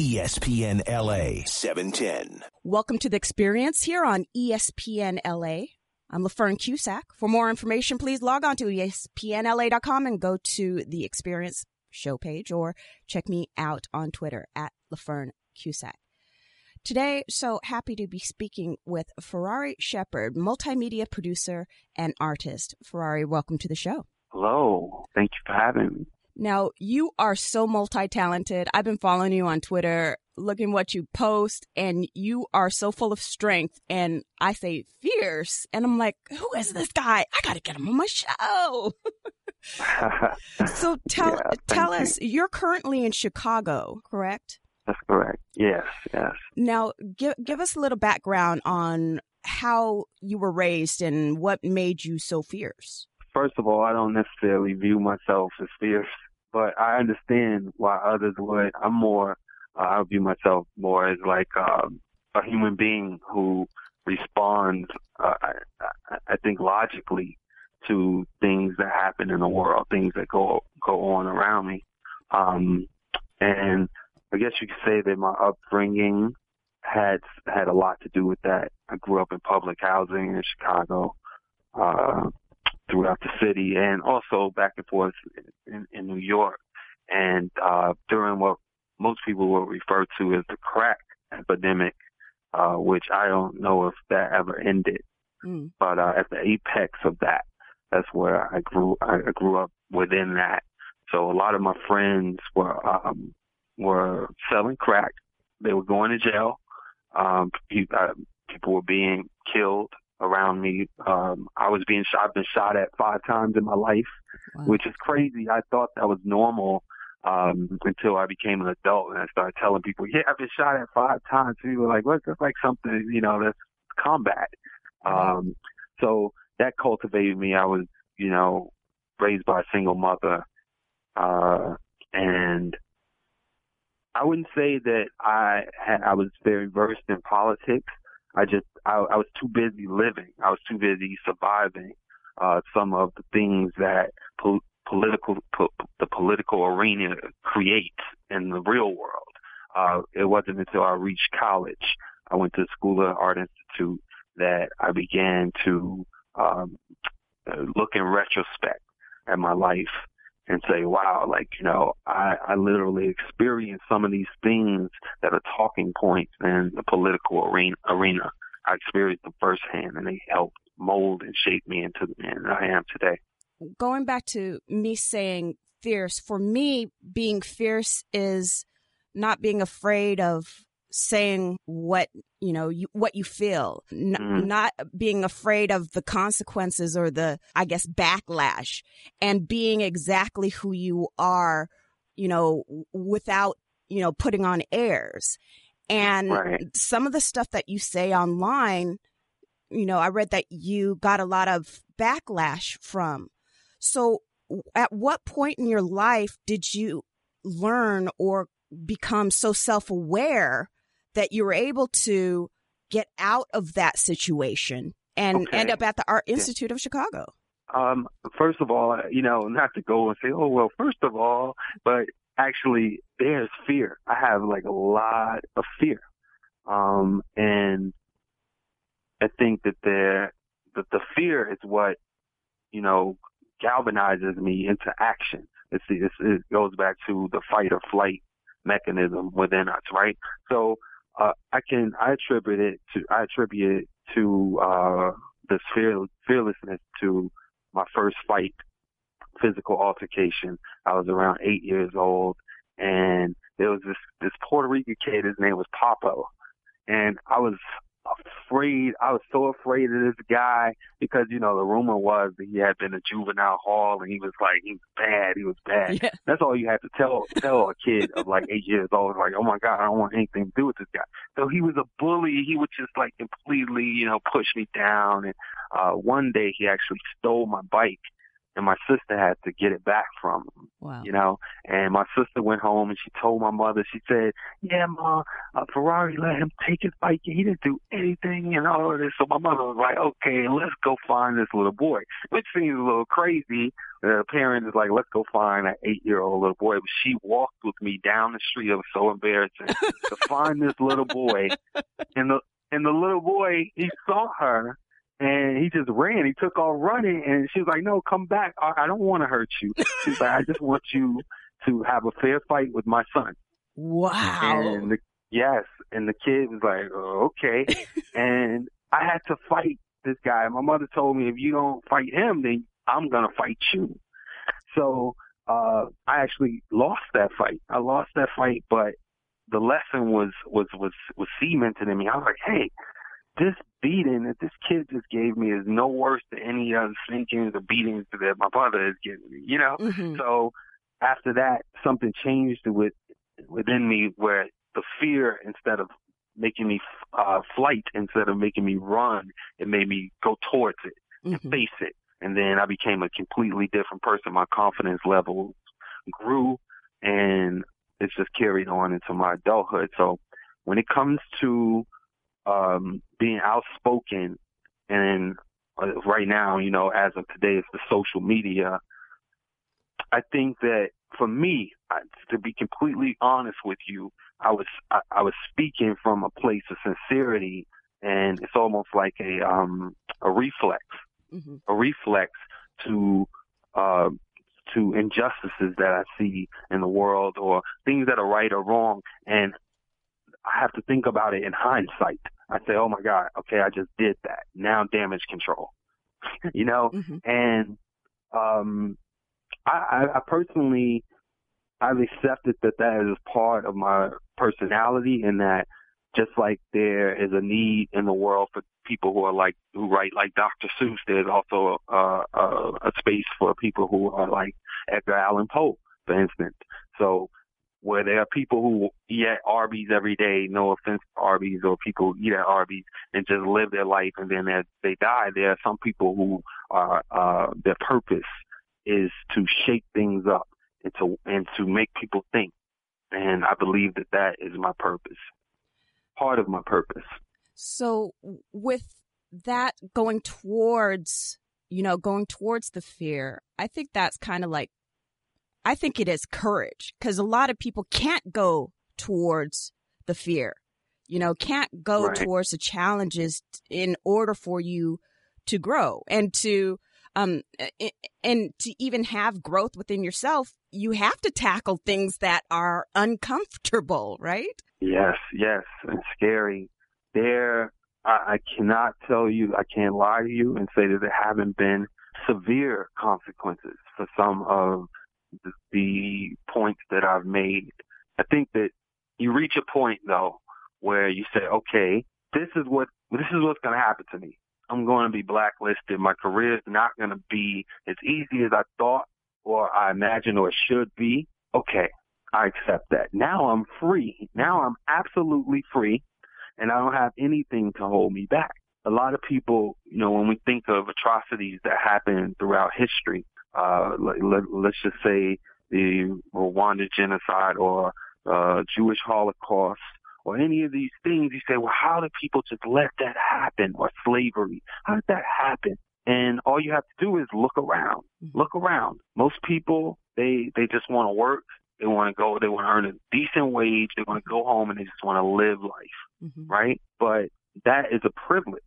ESPN LA 710. Welcome to the experience here on ESPN LA. I'm LaFern Cusack. For more information, please log on to ESPNLA.com and go to the experience show page or check me out on Twitter at LaFern Cusack. Today, so happy to be speaking with Ferrari Sheppard, multimedia producer and artist. Ferrari, welcome to the show. Hello. Thank you for having me. Now, you are so multi talented. I've been following you on Twitter, looking what you post, and you are so full of strength and I say fierce. And I'm like, who is this guy? I got to get him on my show. so tell Yeah, tell us, you're currently in Chicago, correct? That's correct. Yes, yes. Now, give give us a little background on how you were raised and what made you so fierce. First of all, I don't necessarily view myself as fierce, but I understand why others would. I'm more, uh, I view myself more as like um, a human being who responds, uh, I, I, I think, logically to things that happen in the world, things that go go on around me. Um, and I guess you could say that my upbringing had had a lot to do with that. I grew up in public housing in Chicago, uh, throughout the city, and also back and forth in, in New York. And uh, during what most people will refer to as the crack epidemic, uh, which I don't know if that ever ended, Mm. but uh, at the apex of that, that's where I grew. I grew up within that. So a lot of my friends were um, were selling crack. They were going to jail. Um, pe- uh, people were being killed around me. Um, I was being shot. I've been shot at five times in my life, Wow. which is crazy. I thought that was normal um, until I became an adult and I started telling people, "Yeah, I've been shot at five times." People were like, "What? That's like something, you know, that's combat." Um, so that cultivated me. I was, you know, raised by a single mother, uh, and I wouldn't say that I had, I was very versed in politics. I just I, I was too busy living. I was too busy surviving uh, some of the things that po- political po- the political arena creates in the real world. Uh, it wasn't until I reached college, I went to the School of Art Institute, that I began to um, look in retrospect at my life and say, wow, like, you know, I, I literally experienced some of these things that are talking points in the political arena. arena. I experienced them firsthand and they helped mold and shape me into the man that I am today. going back to me saying fierce, for me, being fierce is not being afraid of saying what you know you, what you feel N- Mhm. not being afraid of the consequences or the i guess backlash and being exactly who you are you know without you know putting on airs and Right. some of the stuff that you say online you know i read that you got a lot of backlash from so, at what point in your life did you learn or become so self aware that you were able to get out of that situation and Okay. end up at the Art Institute of Chicago? Um, first of all, you know, not to go and say, oh, well, first of all, but actually there's fear. I have like a lot of fear. Um, and I think that there, that the fear is what, you know, galvanizes me into action. It's, it's, it goes back to the fight or flight mechanism within us, right? So, uh, I can, I attribute it to, I attribute it to, uh, this fear, fearlessness to my first fight, physical altercation. I was around eight years old and there was this, this Puerto Rican kid, his name was Papo. And I was afraid, I was so afraid of this guy because, you know, the rumor was that he had been a juvenile hall and he was like, he was bad, he was bad. Yeah. That's all you have to tell tell a kid of like eight years old. Like, oh my god, I don't want anything to do with this guy. So he was a bully. He would just like completely, you know, push me down. And uh one day he actually stole my bike and my sister had to get it back from him. Wow. You know, and my sister went home and she told my mother. She said, "Yeah, ma, uh, Ferrari let him take his bike. He didn't do anything and all of this." So my mother was like, "Okay, let's go find this little boy," which seems a little crazy. The parent is like, "Let's go find an eight-year-old little boy." But she walked with me down the street. It was so embarrassing to find this little boy, and the and the little boy he saw her and he just ran. He took off running, and she was like, "No, come back. I, I don't want to hurt you." She's like, "I just want you to have a fair fight with my son." Wow. And the, yes, and the kid was like, oh, "Okay," and I had to fight this guy. My mother told me, "If you don't fight him, then I'm gonna fight you." So uh I actually lost that fight. I lost that fight, but the lesson was was was was cemented in me. I was like, "Hey." this beating that this kid just gave me is no worse than any other spankings or beatings that my father has given me, you know? Mhm. So after that, something changed with within me where the fear, instead of making me uh, flight, instead of making me run, it made me go towards it and Mhm. face it. And then I became a completely different person. My confidence level grew and it's just carried on into my adulthood. So when it comes to um, being outspoken and uh, right now, you know, as of today, it's the social media. I think that for me, I, to be completely honest with you, I was I, I was speaking from a place of sincerity, and it's almost like a um a reflex, Mhm. a reflex to uh, to injustices that I see in the world or things that are right or wrong, and I have to think about it in hindsight. I say, "Oh my God, okay, I just did that. Now damage control." you know, Mhm. and um, I, I, I personally, I've accepted that that is part of my personality, and that just like there is a need in the world for people who are like who write like Dr. Seuss, there's also a, a, a space for people who are like Edgar Allan Poe, for instance. So where there are people who eat at Arby's every day, no offense to Arby's, or people who eat at Arby's and just live their life and then they they die. There are some people who are uh, their purpose is to shake things up and to and to make people think. And I believe that that is my purpose, part of my purpose. So with that going towards, you know, going towards the fear, I think that's kind of like, I think it is courage because a lot of people can't go towards the fear, you know, can't go Right. towards the challenges in order for you to grow and to, um, and to even have growth within yourself, you have to tackle things that are uncomfortable, right? Yes, yes, and scary. There, I, I cannot tell you, I can't lie to you and say that there haven't been severe consequences for some of the, points that I've made. I think that you reach a point though where you say, okay, this is what this is what's going to happen to me. I'm going to be blacklisted. My career is not going to be as easy as I thought or I imagined or should be. Okay, I accept that. Now I'm free. Now I'm absolutely free and I don't have anything to hold me back. A lot of people, you know, when we think of atrocities that happen throughout history, uh, let, let, let's just say the Rwanda genocide or uh, Jewish Holocaust or any of these things, you say, well, how did people just let that happen? Or slavery, how did that happen? And all you have to do is look around. Look around. Most people, they they just want to work. They want to go. They want to earn a decent wage. They want to go home and they just want to live life, Mhm. right? But that is a privilege.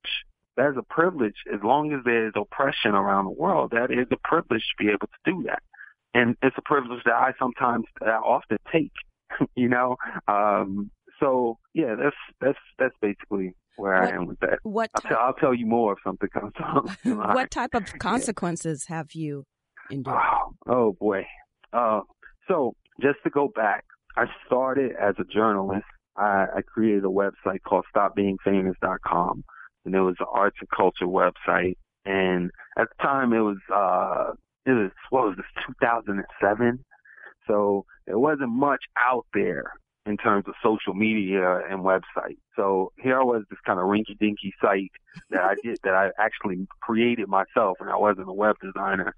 That is a privilege. As long as there is oppression around the world, that is a privilege to be able to do that. And it's a privilege that I sometimes, that I often take. you know. Um, so yeah, that's that's that's basically where What- I am with that. What I'll tell, I'll tell you more if something comes up. what type of consequences have you endured? Oh, oh boy. Uh, so just to go back, I started as a journalist. I, I created a website called StopBeingFamous.com, and it was an arts and culture website. And at the time, it was uh, it was what was this 2007. So there wasn't much out there in terms of social media and website. So here I was, this kind of rinky-dinky site that I did that I actually created myself, and I wasn't a web designer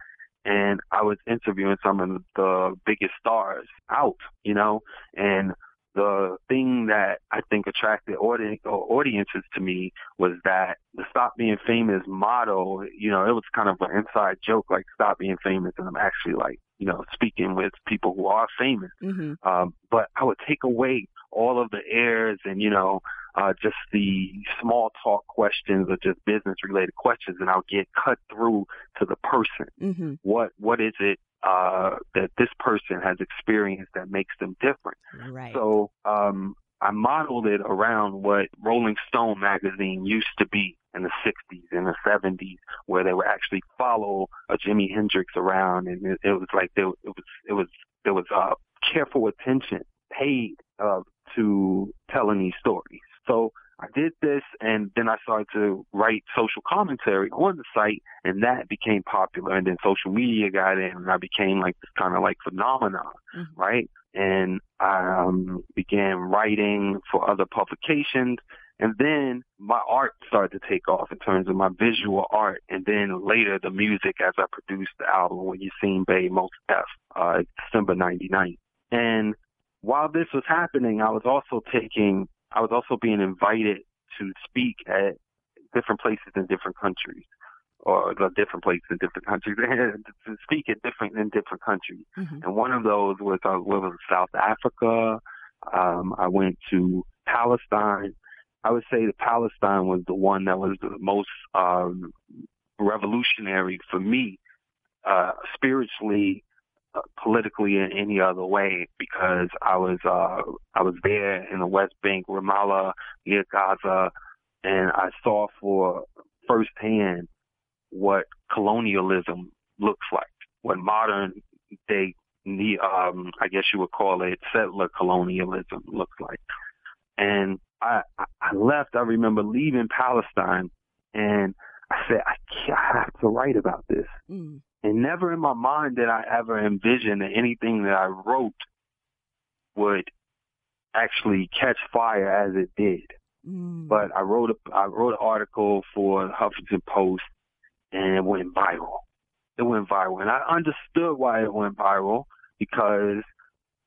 and I was interviewing some of the biggest stars out, you know, and the thing that I think attracted audience, audiences to me was that the Stop Being Famous motto, you know, it was kind of an inside joke, like Stop Being Famous, and I'm actually like, you know, speaking with people who are famous. Mm-hmm. Um, but I would take away all of the airs and, you know, uh, just the small talk questions or just business related questions and I'll get cut through to the person. Mm-hmm. What, what is it, uh, that this person has experienced that makes them different? Right. So, um, I modeled it around what Rolling Stone magazine used to be in the 60s and the 70s, where they would actually follow a Jimi Hendrix around, and it, it was like there it was it was there was uh, careful attention paid uh, to telling these stories. So I did this and then I started to write social commentary on the site and that became popular and then social media got in and I became like this kind of like phenomenon, mm-hmm. right? And I um, began writing for other publications and then my art started to take off in terms of my visual art. And then later the music as I produced the album When You Seen Bay Most F, uh, December 99. And while this was happening, I was also taking I was also being invited to speak at different places in different countries, or different places in different countries, to speak at different in different countries. Mm-hmm. And one of those was uh, was in South Africa. Um, I went to Palestine. I would say that Palestine was the one that was the most um, revolutionary for me, uh, spiritually politically in any other way because I was uh I was there in the West Bank, Ramallah, near Gaza, and I saw for firsthand what colonialism looks like, what modern day um I guess you would call it settler colonialism looks like. And I I left, I remember leaving Palestine and I said, I, I have to write about this. Mm. And never in my mind did I ever envision that anything that I wrote would actually catch fire as it did. Mm. But I wrote a I wrote an article for the Huffington Post and it went viral. It went viral. And I understood why it went viral because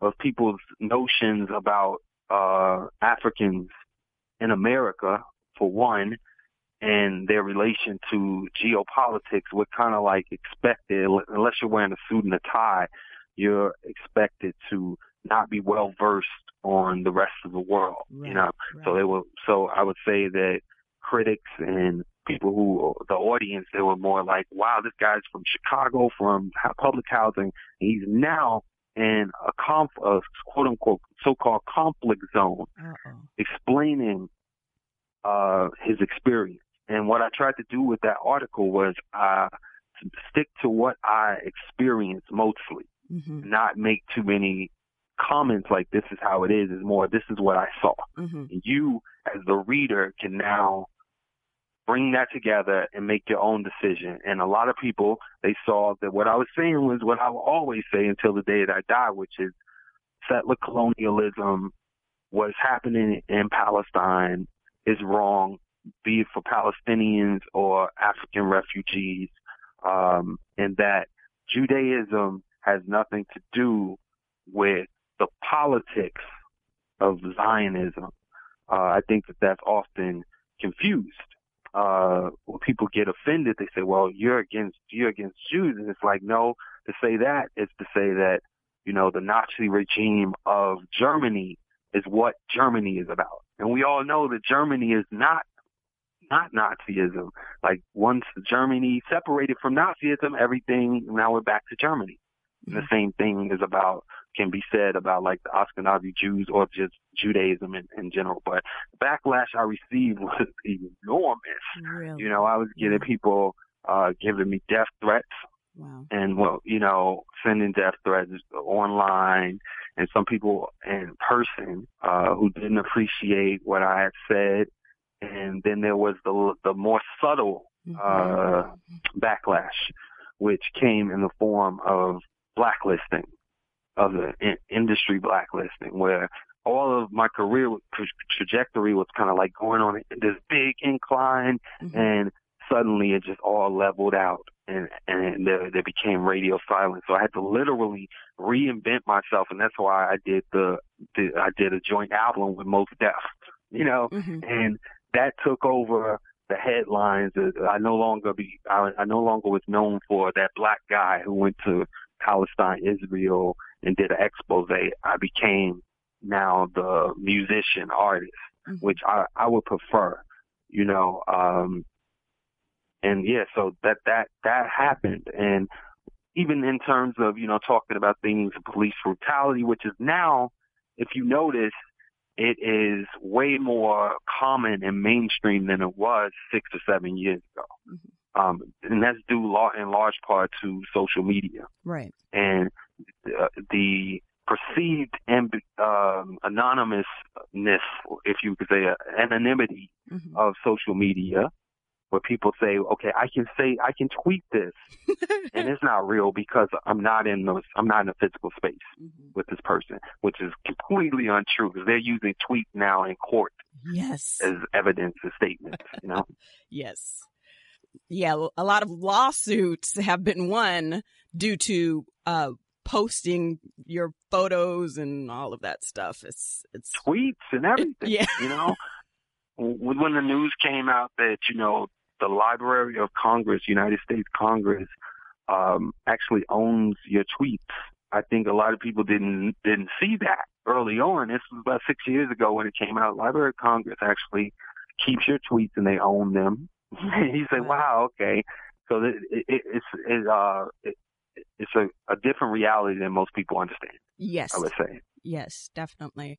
of people's notions about uh Africans in America for one and their relation to geopolitics were kind of like expected, unless you're wearing a suit and a tie, you're expected to not be well versed on the rest of the world, right, you know. Right. So they were. So I would say that critics and people who the audience they were more like, wow, this guy's from Chicago, from public housing. He's now in a conf, a quote unquote so-called conflict zone, Uh-oh. explaining uh, his experience. And what I tried to do with that article was uh, stick to what I experienced mostly, mm-hmm. not make too many comments like this is how it is. Is more this is what I saw. Mm-hmm. You as the reader can now bring that together and make your own decision. And a lot of people they saw that what I was saying was what I will always say until the day that I die, which is settler colonialism what's happening in Palestine is wrong be it for Palestinians or African refugees, um, and that Judaism has nothing to do with the politics of Zionism. Uh, I think that that's often confused. Uh, when people get offended, they say, well, you're against, you're against Jews. And it's like, no, to say that is to say that, you know, the Nazi regime of Germany is what Germany is about. And we all know that Germany is not not Nazism. Like once Germany separated from Nazism, everything now we're back to Germany. Mm-hmm. The same thing is about can be said about like the Ashkenazi Jews or just Judaism in, in general. But the backlash I received was enormous. Really? You know, I was getting yeah. people uh giving me death threats. Wow. And well, you know, sending death threats online and some people in person uh who didn't appreciate what I had said and then there was the the more subtle mm-hmm. uh, backlash, which came in the form of blacklisting, of the in- industry blacklisting, where all of my career tra- trajectory was kind of like going on this big incline, mm-hmm. and suddenly it just all leveled out and and there, there became radio silence. So I had to literally reinvent myself, and that's why I did the, the I did a joint album with Mos Def, you know, mm-hmm. and that took over the headlines. I no longer be I, I no longer was known for that black guy who went to Palestine, Israel, and did an expose. I became now the musician artist, mm-hmm. which I I would prefer, you know. Um, and yeah, so that that that happened, and even in terms of you know talking about things, police brutality, which is now, if you notice, it is way more common and mainstream than it was six or seven years ago. Mm-hmm. Um, and that's due in large part to social media. Right. And uh, the perceived amb- um, anonymousness, if you could say, uh, anonymity mm-hmm. of social media where people say, okay, I can say, I can tweet this, and it's not real because I'm not in those, I'm not in a physical space mm-hmm. with this person, which is completely untrue because they're using tweet now in court. Yes. As evidence and statements, you know? yes. Yeah, a lot of lawsuits have been won due to uh, posting your photos and all of that stuff. It's it's tweets and everything. Yeah, you know, when the news came out that you know the Library of Congress, United States Congress, um, actually owns your tweets. I think a lot of people didn't didn't see that early on. This was about six years ago when it came out. Library of Congress actually keeps your tweets and they own them. and you say, "Wow, okay." So it, it, it's it, uh, it, it's a, a different reality than most people understand. Yes, I would say. Yes, definitely.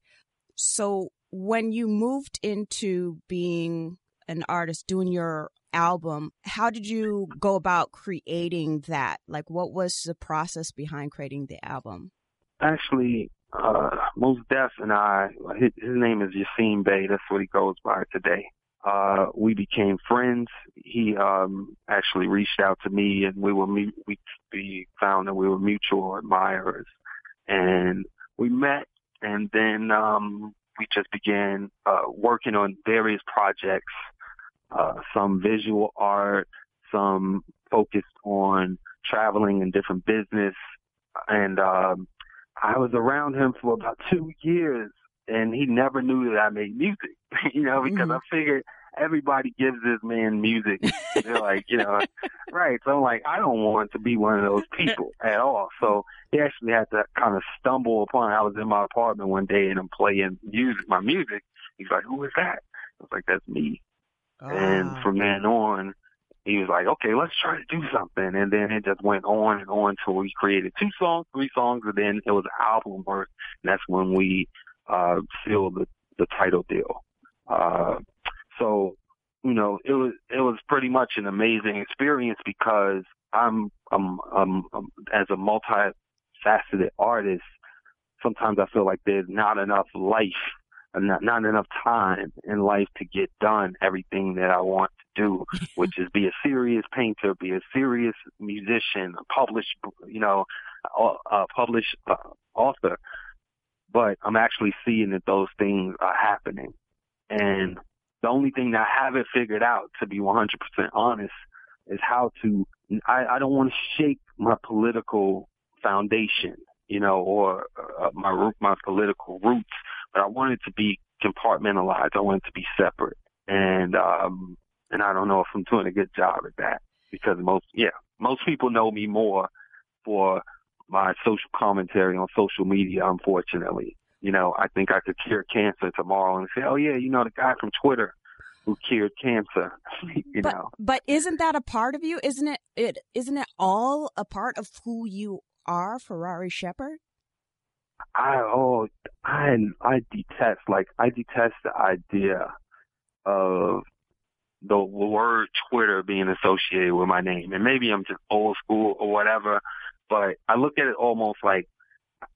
So when you moved into being an artist, doing your album, how did you go about creating that? Like, what was the process behind creating the album? Actually, uh, Mos Def and I, his, his name is Yasiin Bey. That's what he goes by today. Uh, we became friends. He, um, actually reached out to me and we were, we, we found that we were mutual admirers and we met and then, um, we just began, uh, working on various projects uh, some visual art, some focused on traveling and different business. And um, I was around him for about two years, and he never knew that I made music. you know, because mm-hmm. I figured everybody gives this man music. They're like, you know, right. So I'm like, I don't want to be one of those people at all. So he actually had to kind of stumble upon. I was in my apartment one day and I'm playing music, my music. He's like, "Who is that?" I was like, "That's me." And ah. from then on, he was like, okay, let's try to do something. And then it just went on and on until we created two songs, three songs, and then it was album work. And that's when we, uh, sealed the, the title deal. Uh, so, you know, it was, it was pretty much an amazing experience because I'm, I'm, I'm, I'm as a multifaceted artist, sometimes I feel like there's not enough life not, not enough time in life to get done everything that I want to do, which is be a serious painter, be a serious musician, a published, you know, a published uh, author. But I'm actually seeing that those things are happening. And the only thing that I haven't figured out, to be 100% honest, is how to, I, I don't want to shake my political foundation, you know, or uh, my, my political roots but I wanted it to be compartmentalized. I wanted it to be separate. And, um, and I don't know if I'm doing a good job at that because most, yeah, most people know me more for my social commentary on social media, unfortunately. You know, I think I could cure cancer tomorrow and say, oh yeah, you know, the guy from Twitter who cured cancer, you but, know. But isn't that a part of you? Isn't it, it, isn't it all a part of who you are, Ferrari Sheppard? I oh I I detest like I detest the idea of the word Twitter being associated with my name. And maybe I'm just old school or whatever, but I look at it almost like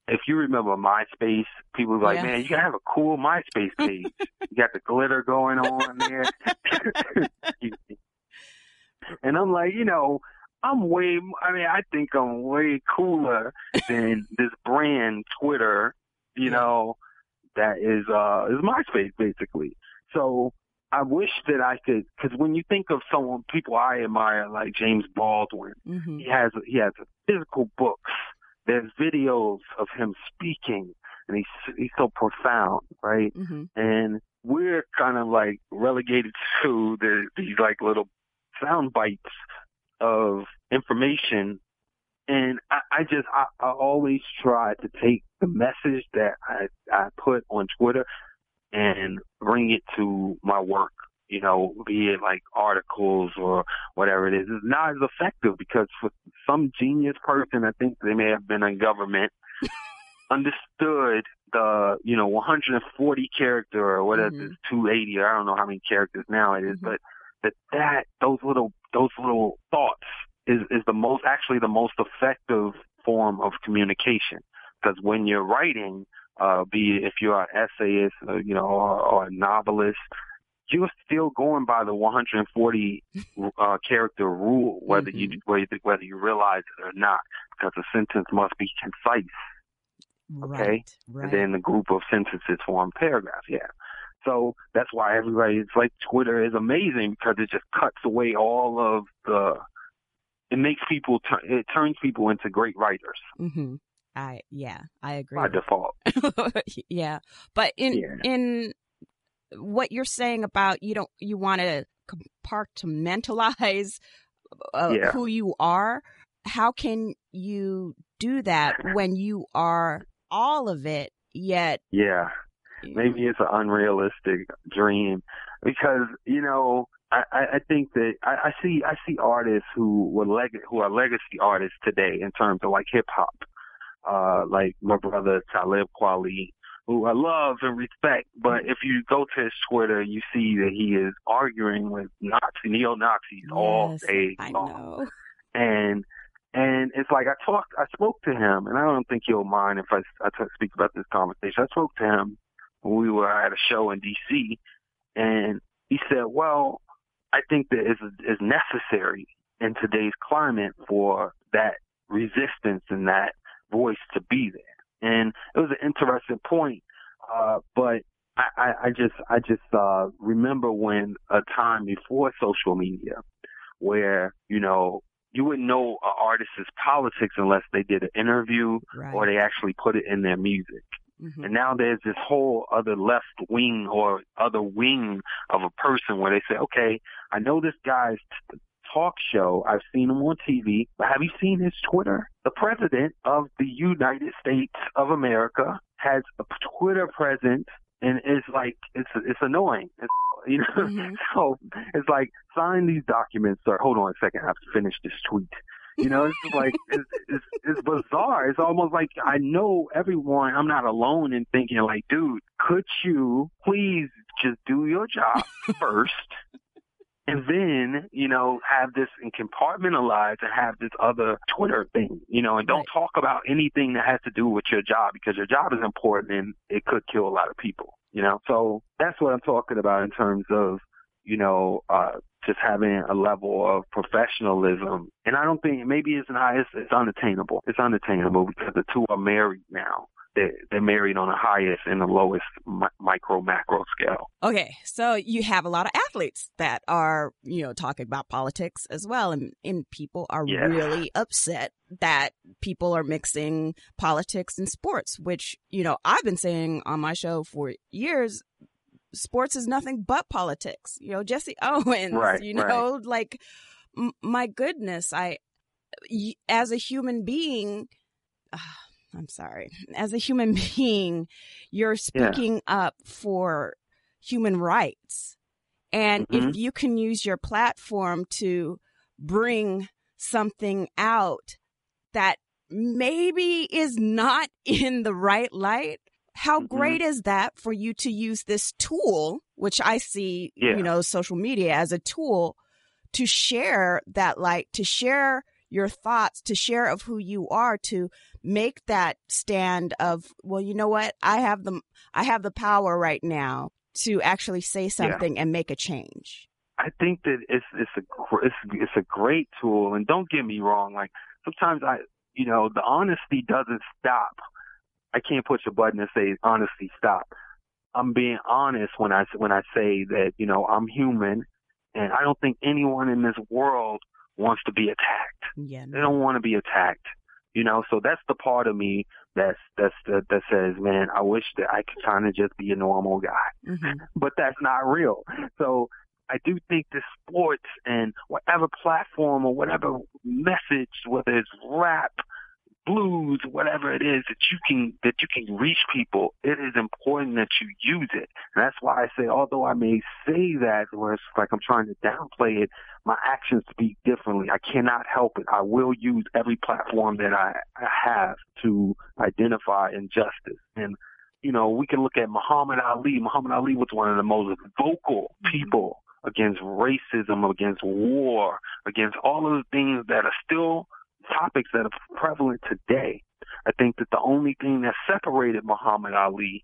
if you remember MySpace, people were like, yeah. man, you gotta have a cool MySpace page. you got the glitter going on there. and I'm like, you know, I'm way, I mean, I think I'm way cooler than this brand Twitter, you know, that is, uh, is MySpace basically. So I wish that I could, because when you think of someone, people I admire, like James Baldwin, Mm-hmm. he has he has physical books. There's videos of him speaking, and he's he's so profound, right? Mm-hmm. And we're kind of like relegated to the these like little sound bites of information. And I, I just I, I always try to take the message that I I put on Twitter and bring it to my work. You know, be it like articles or whatever it is. It's not as effective because for some genius person, I think they may have been in government, understood the you know 140 character or whatever Mhm. it's 280 I don't know how many characters now it is, Mhm. but that that those little those little thoughts is is the most actually the most effective form of communication because when you're writing, uh, be it if you're an essayist, uh, you know, or, or a novelist, you're still going by the 140 uh, character rule, whether you Mhm. whether whether you realize it or not, because a sentence must be concise Okay. Right. Right. and then the group of sentences form paragraphs. Yeah. So that's why everybody, it's like Twitter is amazing because it just cuts away all of the, it makes people, it turns people into great writers mm-hmm. I yeah, I agree. by default. yeah, but in Yeah. in what you're saying about you don't you want to compartmentalize uh, Yeah. who you are. How can you do that when you are all of it yet? Yeah. Maybe it's an unrealistic dream because, you know, I, I think that I, I see I see artists who were leg who are legacy artists today in terms of like hip hop, uh, like my brother Talib Kweli, who I love and respect. But if you go to his Twitter, you see that he is arguing with Nazi neo Nazis all Yes, day I long and and it's like I talked, I spoke to him, and I don't think he'll mind if I I t- speak about this conversation. I spoke to him we were at a show in D.C. and he said, "Well, I think that it's, it's necessary in today's climate for that resistance and that voice to be there." And it was an interesting point, uh, but I, I, I just I just uh, remember when a time before social media, where you know you wouldn't know an artist's politics unless they did an interview Right. or they actually put it in their music. Mhm. And now there's this whole other left wing or other wing of a person where they say, okay, I know this guy's t- talk show. I've seen him on TV, but have you seen his Twitter? The president of the United States of America has a Twitter presence and it's like, it's, it's annoying. It's, you know, Mhm. so it's like sign these documents or hold on a second, I have to finish this tweet. You know, it's just like it's, it's it's bizarre. It's almost like I know everyone. I'm not alone in thinking like, dude, could you please just do your job first, and then you know have this and compartmentalize and have this other Twitter thing, you know, and don't Right. talk about anything that has to do with your job because your job is important and it could kill a lot of people. You know, so that's what I'm talking about in terms of you know, uh, just having a level of professionalism. And I don't think maybe it's not, it's, it's unattainable. It's unattainable because the two are married now. They're, they're married on the highest and the lowest mi- micro macro scale. Okay, so you have a lot of athletes that are, you know, talking about politics as well, and, and people are Yeah. really upset that people are mixing politics and sports, which, you know, I've been saying on my show for years, sports is nothing but politics. You know, Jesse Owens, Right, you know, like, m- my goodness, I, y- as a human being, ah, I'm sorry, as a human being, you're Yeah. speaking up for human rights. And Mhm. if you can use your platform to bring something out that maybe is not in the right light, how Mhm. great is that for you to use this tool, which I see, Yeah. you know, social media as a tool to share that light, to share your thoughts, to share of who you are, to make that stand of, well, you know what? I have the, I have the power right now to actually say something and make a change. I think that it's it's a it's it's a great tool, and don't get me wrong. Like sometimes I, you know, the honesty doesn't stop. I can't push a button and say honesty stop. I'm being honest when I when I say that you know I'm human, and I don't think anyone in this world wants to be attacked. Yeah. They don't want to be attacked. You know, so that's the part of me that's that's that, that says, man, I wish that I could kind of just be a normal guy, hmm but that's not real. So I do think the sports and whatever platform or whatever message, whether it's rap, blues, whatever it is that you can that you can reach people, it is important that you use it. And that's why I say, although I may say that where it's like I'm trying to downplay it, my actions speak differently. I cannot help it. I will use every platform that I, I have to identify injustice. And you know, we can look at Muhammad Ali. Muhammad Ali was one of the most vocal mm-hmm. people against racism, against war, against all of the things that are still topics that are prevalent today. I think that the only thing that separated Muhammad Ali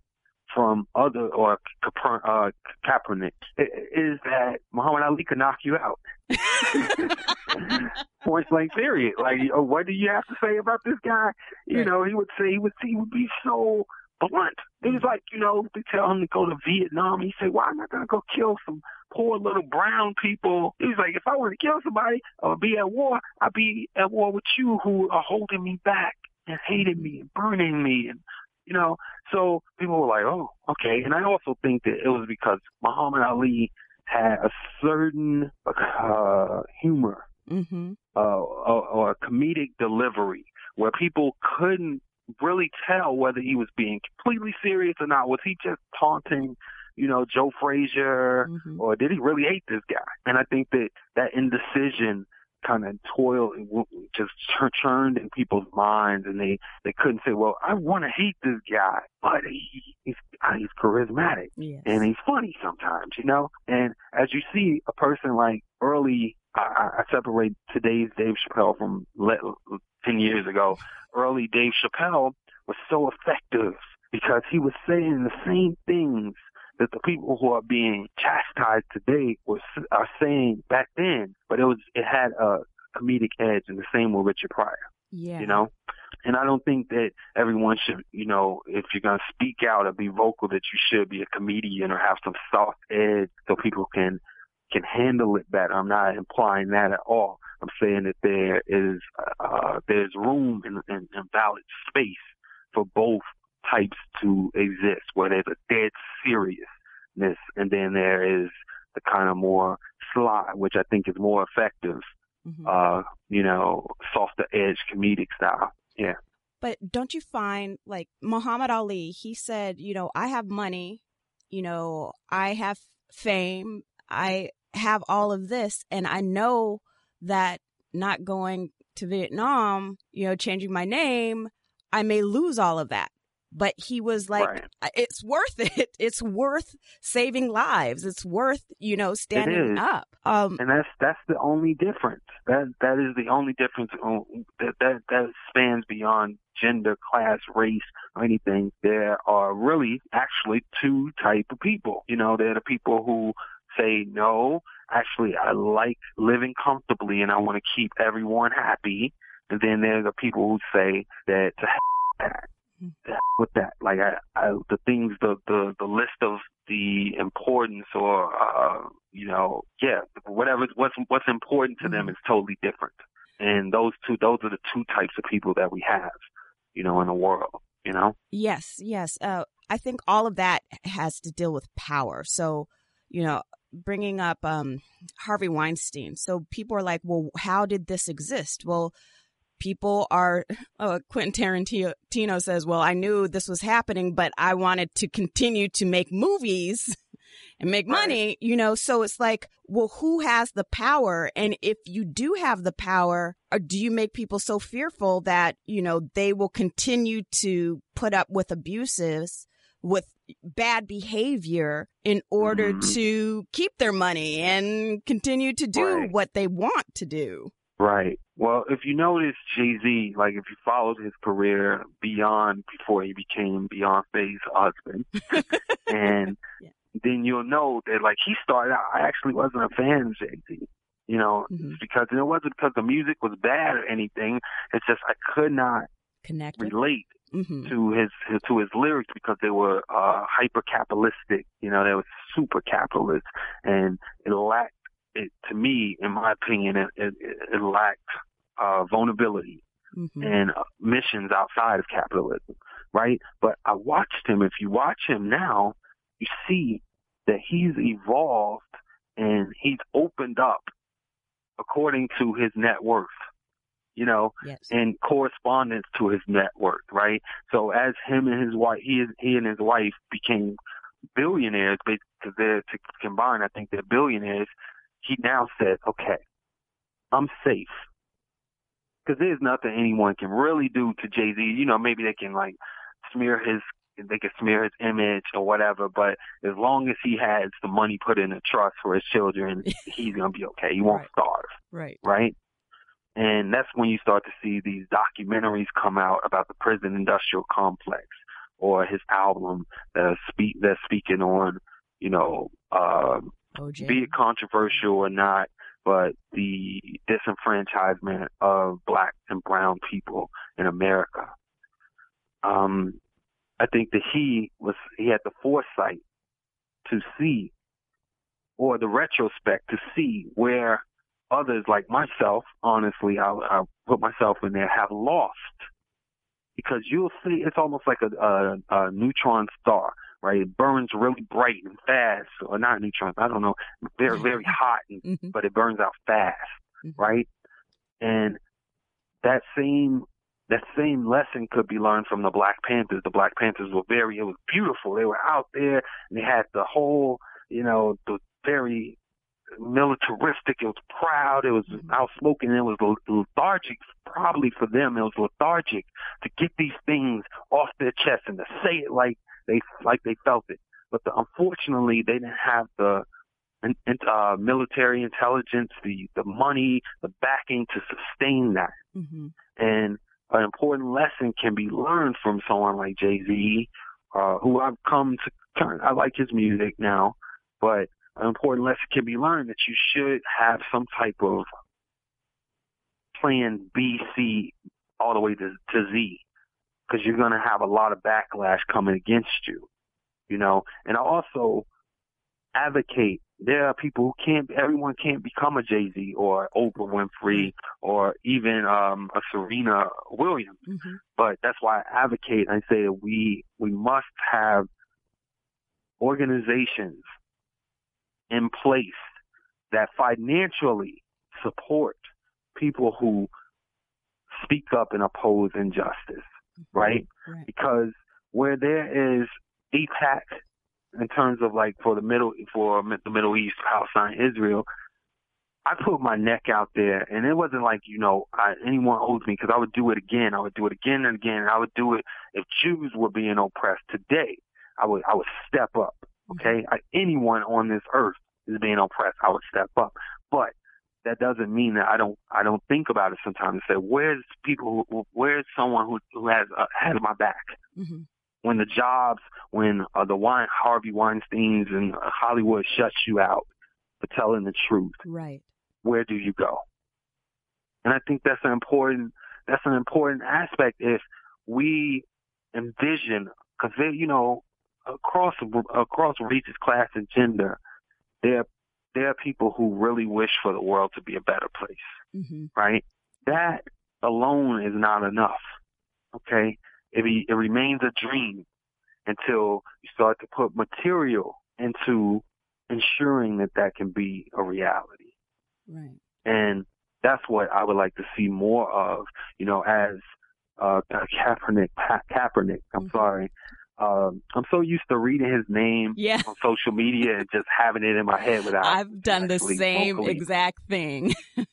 from other or Kaeper- uh, Kaepernick is that Muhammad Ali could knock you out. Point blank period. Like, what do you have to say about this guy? You know, he would say he would he would be so blunt. Was like, you know, they tell him to go to Vietnam. He say, "Why am I going to go kill some poor little brown people?" He's like, "If I were to kill somebody or be at war, I'd be at war with you who are holding me back and hating me and burning me and." You know, so people were like, "Oh, okay." And I also think that it was because Muhammad Ali had a certain uh, humor hmm uh, or, or a comedic delivery where people couldn't really tell whether he was being completely serious or not. Was he just taunting, you know, Joe Frazier, hmm or did he really hate this guy? And I think that that indecision kind of toiled, just chur- churned in people's minds, and they they couldn't say, well, I want to hate this guy, but he, he's uh, he's charismatic Yes. and he's funny sometimes, you know. And as you see, a person like early, I, I I separate today's Dave Chappelle from le- ten years ago. Early Dave Chappelle was so effective because he was saying the same things that the people who are being chastised today was are saying back then, but it was it had a comedic edge, and the same with Richard Pryor yeah. you know and i don't think that everyone should you know if you're going to speak out or be vocal that you should be a comedian or have some soft edge so people can can handle it better i'm not implying that at all i'm saying that there is uh there's room and and, and valid space for both types to exist where there's a dead seriousness and then there is the kind of more sly which i think is more effective Mhm. uh, you know, softer edge comedic style. Yeah. But don't you find like Muhammad Ali, he said, you know, I have money, you know, I have fame, I have all of this, and I know that not going to Vietnam, you know, changing my name, I may lose all of that. But he was like, right. it's worth it. It's worth saving lives. It's worth, you know, standing up. Um, And that's that's the only difference. That that is the only difference uh, that that that spans beyond gender, class, race, or anything. There are really actually two type of people. You know, there are the people who say no, actually I like living comfortably and I want to keep everyone happy. And then there are the people who say that to that. to with that. Like I, I, the things, the the the list of the importance or uh, you know, yeah, whatever what's what's important to them Mhm. is totally different. And those two, those are the two types of people that we have, you know, in the world. You know, Yes, yes. Uh, I think all of that has to deal with power. So, you know, bringing up um, Harvey Weinstein. So people are like, well, how did this exist? Well, people are, uh, Quentin Tarantino says, well, I knew this was happening, but I wanted to continue to make movies and make Right. money, you know? So it's like, well, who has the power? And if you do have the power, or do you make people so fearful that, you know, they will continue to put up with abuses, with bad behavior in order Mhm. to keep their money and continue to do Right. what they want to do? right? Well, if you notice Jay Z, like if you followed his career beyond before he became Beyonce's husband, and Yeah. then you'll know that like he started out. I actually wasn't a fan of Jay Z. You know, Mhm. because and it wasn't because the music was bad or anything. It's just I could not connect, relate Mm-hmm. to his, to his lyrics because they were uh hyper capitalistic. You know, they were super capitalist, and it lacked it to me, in my opinion, it it, it lacked uh vulnerability Mm-hmm. and uh, missions outside of capitalism, right? But I watched him. If you watch him now, you see that he's evolved and he's opened up according to his net worth. You know, Yes. in correspondence to his network, right? So as him and his wife, he is, he and his wife became billionaires because they're to combine. I think they're billionaires. He now said, "Okay, I'm safe." Because there's nothing anyone can really do to Jay Z. You know, maybe they can like smear his, they can smear his image or whatever. But as long as he has the money put in a trust for his children, he's gonna be okay. He won't Right. starve Right. right? And that's when you start to see these documentaries come out about the prison industrial complex or his album that speak that's speaking on, you know, uh, OJ. be it controversial or not, but the disenfranchisement of black and brown people in America. Um, I think that he was he had the foresight to see or the retrospect to see where others like myself, honestly, I'll, I'll put myself in there, have lost. Because you'll see, it's almost like a, a, a neutron star, right? It burns really bright and fast, or not neutron, I don't know, very, very hot, and, Mhm. but it burns out fast, Mhm. right? And that same that same lesson could be learned from the Black Panthers. The Black Panthers were very, it was beautiful. They were out there and they had the whole, you know, the very militaristic. It was proud. It was Mhm. outspoken. It was lethargic. Probably for them, it was lethargic to get these things off their chest and to say it like they like they felt it. But the, unfortunately, they didn't have the uh, military intelligence, the the money, the backing to sustain that. Mhm. And an important lesson can be learned from someone like Jay Z, uh, who I've come to turn. I like his music now, but an important lesson can be learned that you should have some type of plan B, C, all the way to, to Z, because you're going to have a lot of backlash coming against you, you know. And I also advocate there are people who can't everyone can't become a Jay Z or Oprah Winfrey or even um a Serena Williams. Mhm. But that's why I advocate and I say that we we must have organizations in place that financially support people who speak up and oppose injustice, right? Right. because where there is APAC in terms of like for the middle for the Middle East, Palestine, Israel, I put my neck out there, and it wasn't like you know I, anyone owes me because I would do it again. I would do it again and again. And I would do it if Jews were being oppressed today. I would I would step up. Okay, I, anyone on this earth is being oppressed. I would step up, but that doesn't mean that I don't I don't think about it sometimes and say where's people who, where's someone who who has uh, had my back Mhm. when the jobs when uh, the Wein, Harvey Weinstein's and uh, Hollywood shuts you out for telling the truth Right. where do you go and I think that's an important that's an important aspect if we envision because you know across across races class and gender there there are people who really wish for the world to be a better place hmm right? That alone is not enough. Okay, it, be, it remains a dream until you start to put material into ensuring that that can be a reality. Right. And that's what I would like to see more of. You know, as uh, Kaepernick, Pa- Kaepernick. I'm Mhm. sorry. Um, I'm so used to reading his name Yeah. on social media and just having it in my head without. I've done the same vocally exact thing.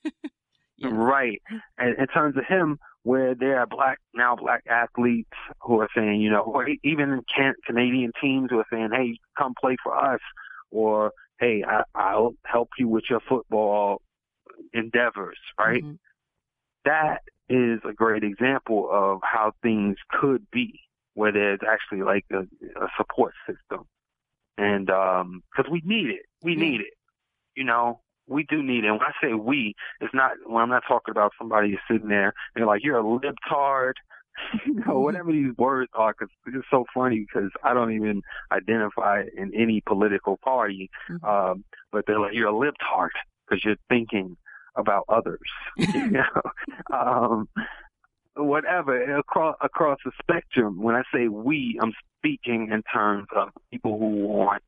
Yes. Right. And in terms of him, where there are black now black athletes who are saying, you know, or even can- Canadian teams who are saying, "Hey, come play for us," or "Hey, I- I'll help you with your football endeavors." Right. Mhm. That is a great example of how things could be, where there's actually like a, a support system, and because we need it, we need it. You know, we do need it. And when I say we, it's not when I'm not talking about somebody who's sitting there and they're like, "You're a libtard." you know, whatever these words are, because it's so funny because I don't even identify in any political party. Mm-hmm. Um, but they're like, you're a libtard because you're thinking about others. you know, um, whatever across across the spectrum. When I say we, I'm speaking in terms of people who want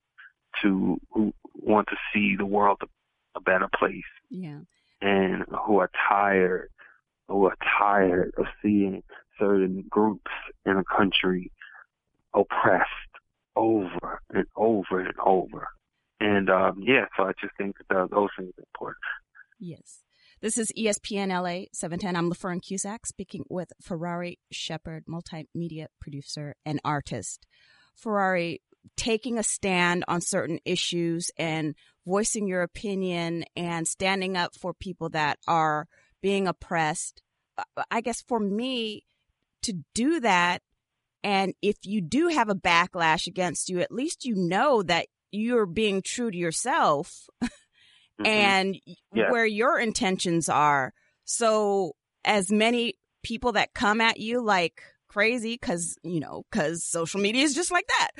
to who want to see the world a, better place. Yeah. And who are tired who are tired of seeing certain groups in a country oppressed over and over and over. And um, yeah, so I just think that those things are important. Yes. This is ESPN LA 710. I'm LaFern Cusack speaking with Ferrari Sheppard, multimedia producer and artist. Ferrari, taking a stand on certain issues and voicing your opinion and standing up for people that are being oppressed. Uh, I guess for me to do that, and if you do have a backlash against you, at least you know that you're being true to yourself mm-hmm. and yeah. where your intentions are. So, as many people that come at you like crazy, because, you know, because social media is just like that,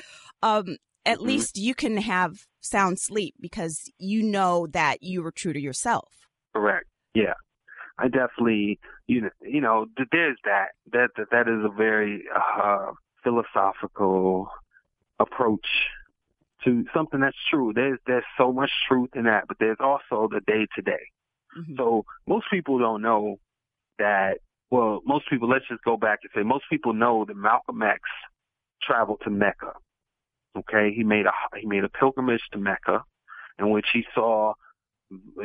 um, at mm-hmm. least you can have sound sleep because you know that you were true to yourself. Correct. Yeah. I definitely, you know, you know, there's that. That that, that is a very uh, philosophical approach to something that's true. There's there's so much truth in that, but there's also the day to day. Mm-hmm. So most people don't know that. Well, most people. Let's just go back and say most people know that Malcolm X traveled to Mecca. Okay, he made a he made a pilgrimage to Mecca, in which he saw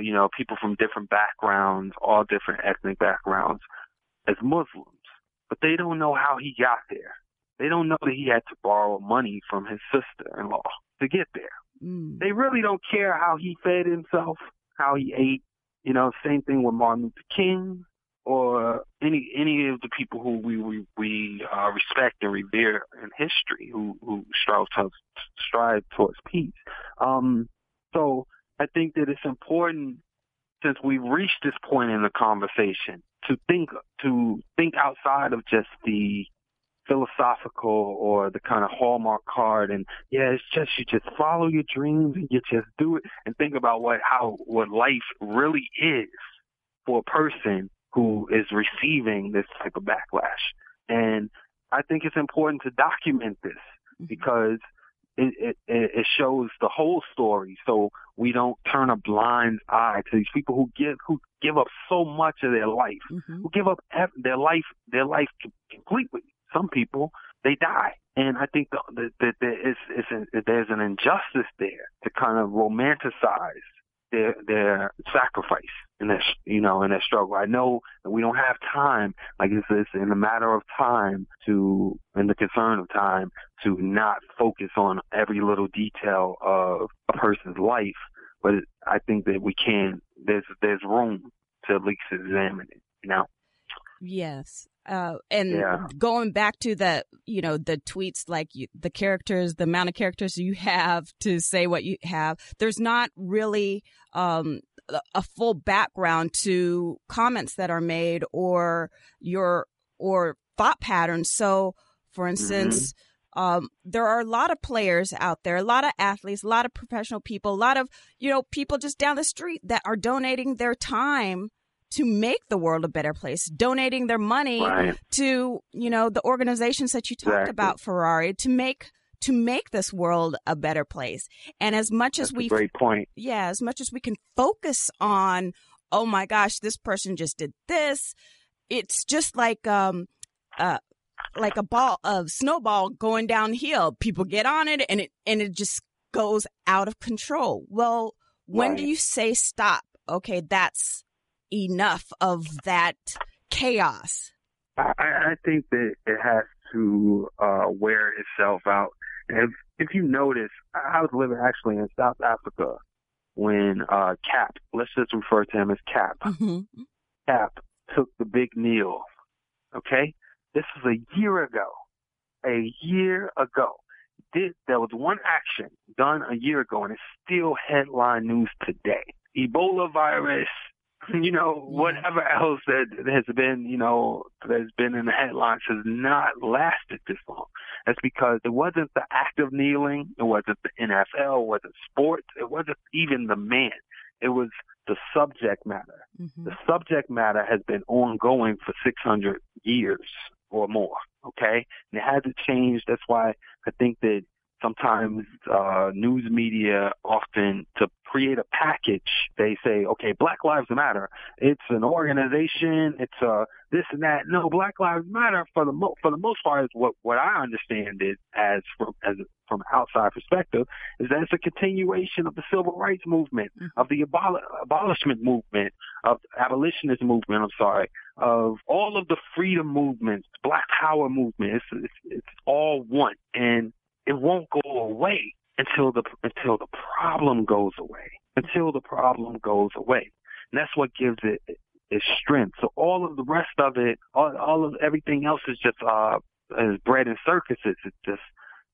you know, people from different backgrounds, all different ethnic backgrounds, as Muslims. But they don't know how he got there. They don't know that he had to borrow money from his sister-in-law to get there. Mm. They really don't care how he fed himself, how he ate. You know, same thing with Martin Luther King or any any of the people who we we, we uh, respect and revere in history, who who strive to strive towards peace. Um, so I think that it's important since we've reached this point in the conversation to think to think outside of just the philosophical or the kind of hallmark card and yeah it's just you just follow your dreams and you just do it and think about what how what life really is for a person who is receiving this type of backlash and i think it's important to document this mm-hmm. because it, it, it shows the whole story. So we don't turn a blind eye to these people who give who give up so much of their life, mm-hmm. who give up their life their life completely. Some people they die, and I think that the, there is, is a, there's an injustice there to kind of romanticize their their sacrifice in their you know in their struggle. I know that we don't have time, like it's, it's in a matter of time to in the concern of time to not focus on every little detail of a person's life, but I think that we can. There's there's room to at least examine it. You know. Yes, uh, and yeah. going back to the, you know, the tweets, like you, the characters, the amount of characters you have to say what you have, there's not really, um, a full background to comments that are made or your, or thought patterns. So, for instance, mm-hmm. um, there are a lot of players out there, a lot of athletes, a lot of professional people, a lot of, you know, people just down the street that are donating their time to make the world a better place, donating their money right. to, you know, the organizations that you talked exactly. about, Ferrari, to make to make this world a better place. And as much That's as we great point. Yeah, as much as we can focus on, oh my gosh, this person just did this, it's just like um uh like a ball of snowball going downhill. People get on it and it and it just goes out of control. Well, when right. do you say stop? Okay, that's enough of that chaos? I, I think that it has to uh, wear itself out. If if you notice, I was living actually in South Africa when uh, Cap, let's just refer to him as Cap. Mm-hmm. Cap took the big kneel. Okay, this was a year ago. A year ago, did there was one action done a year ago, and it's still headline news today. Ebola virus you know, whatever else that has been, you know, that's been in the headlines has not lasted this long. That's because it wasn't the act of kneeling, it wasn't the NFL, it wasn't sports, it wasn't even the man. It was the subject matter. Mm-hmm. The subject matter has been ongoing for 600 years or more. Okay, and it hasn't changed. That's why I think that sometimes uh, news media often to create a package they say okay black lives matter. It's an organization. It's a this and that. No black lives matter for the mo- for the most part is what what i understand it as from as from outside perspective is that it's a continuation of the civil rights movement mm-hmm. of the abol- abolishment movement of abolitionist movement i'm sorry of all of the freedom movements black power movement. It's it's, it's all one. And it won't go away until the until the problem goes away. Until the problem goes away. And that's what gives it its strength. So all of the rest of it, all, all of everything else is just uh is bread and circuses. It's just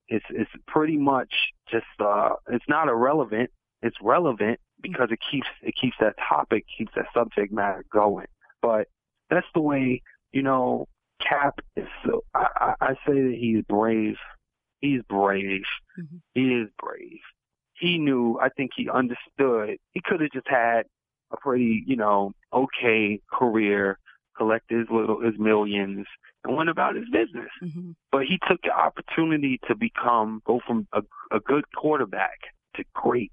it's it's pretty much just uh it's not irrelevant. It's relevant because it keeps it keeps that topic, keeps that subject matter going. But that's the way, you know, Cap is so I, I, I say that he's brave He's brave. Mm-hmm. He is brave. He knew, I think he understood. He could have just had a pretty, you know, okay career, collected his little, his millions and went about his business. Mm-hmm. But he took the opportunity to become, go from a, a good quarterback to great,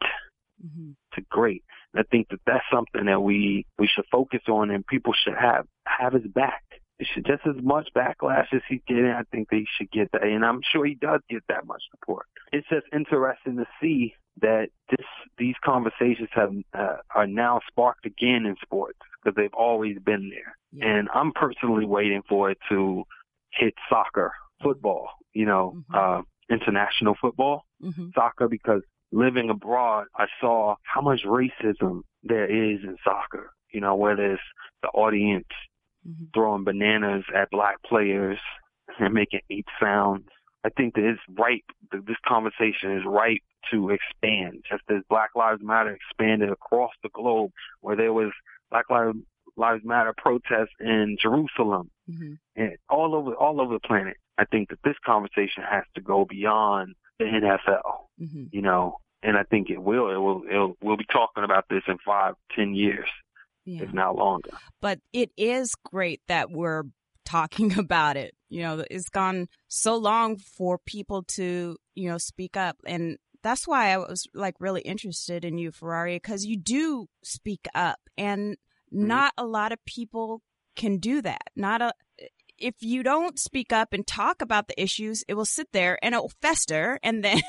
mm-hmm. to great. And I think that that's something that we, we should focus on and people should have, have his back should just as much backlash as he's getting. I think they should get that, and I'm sure he does get that much support. It's just interesting to see that this these conversations have uh, are now sparked again in sports because they've always been there. Yeah. And I'm personally waiting for it to hit soccer, football, you know, mm-hmm. uh, international football, mm-hmm. soccer, because living abroad, I saw how much racism there is in soccer. You know, whether it's the audience mm-hmm. throwing bananas at black players and making ape sounds. I think that it's ripe. This conversation is ripe to expand, just as Black Lives Matter expanded across the globe, where there was Black Lives Matter protests in Jerusalem mm-hmm. and all over all over the planet. I think that this conversation has to go beyond the NFL. Mm-hmm. You know, and I think it will. It will. It'll, we'll be talking about this in five, ten years yeah. if not longer. But it is great that we're talking about it. You know, it's gone so long for people to, you know, speak up. And that's why I was like really interested in you, Ferrari, because you do speak up and mm-hmm. not a lot of people can do that. Not a, if you don't speak up and talk about the issues, it will sit there and it will fester. And then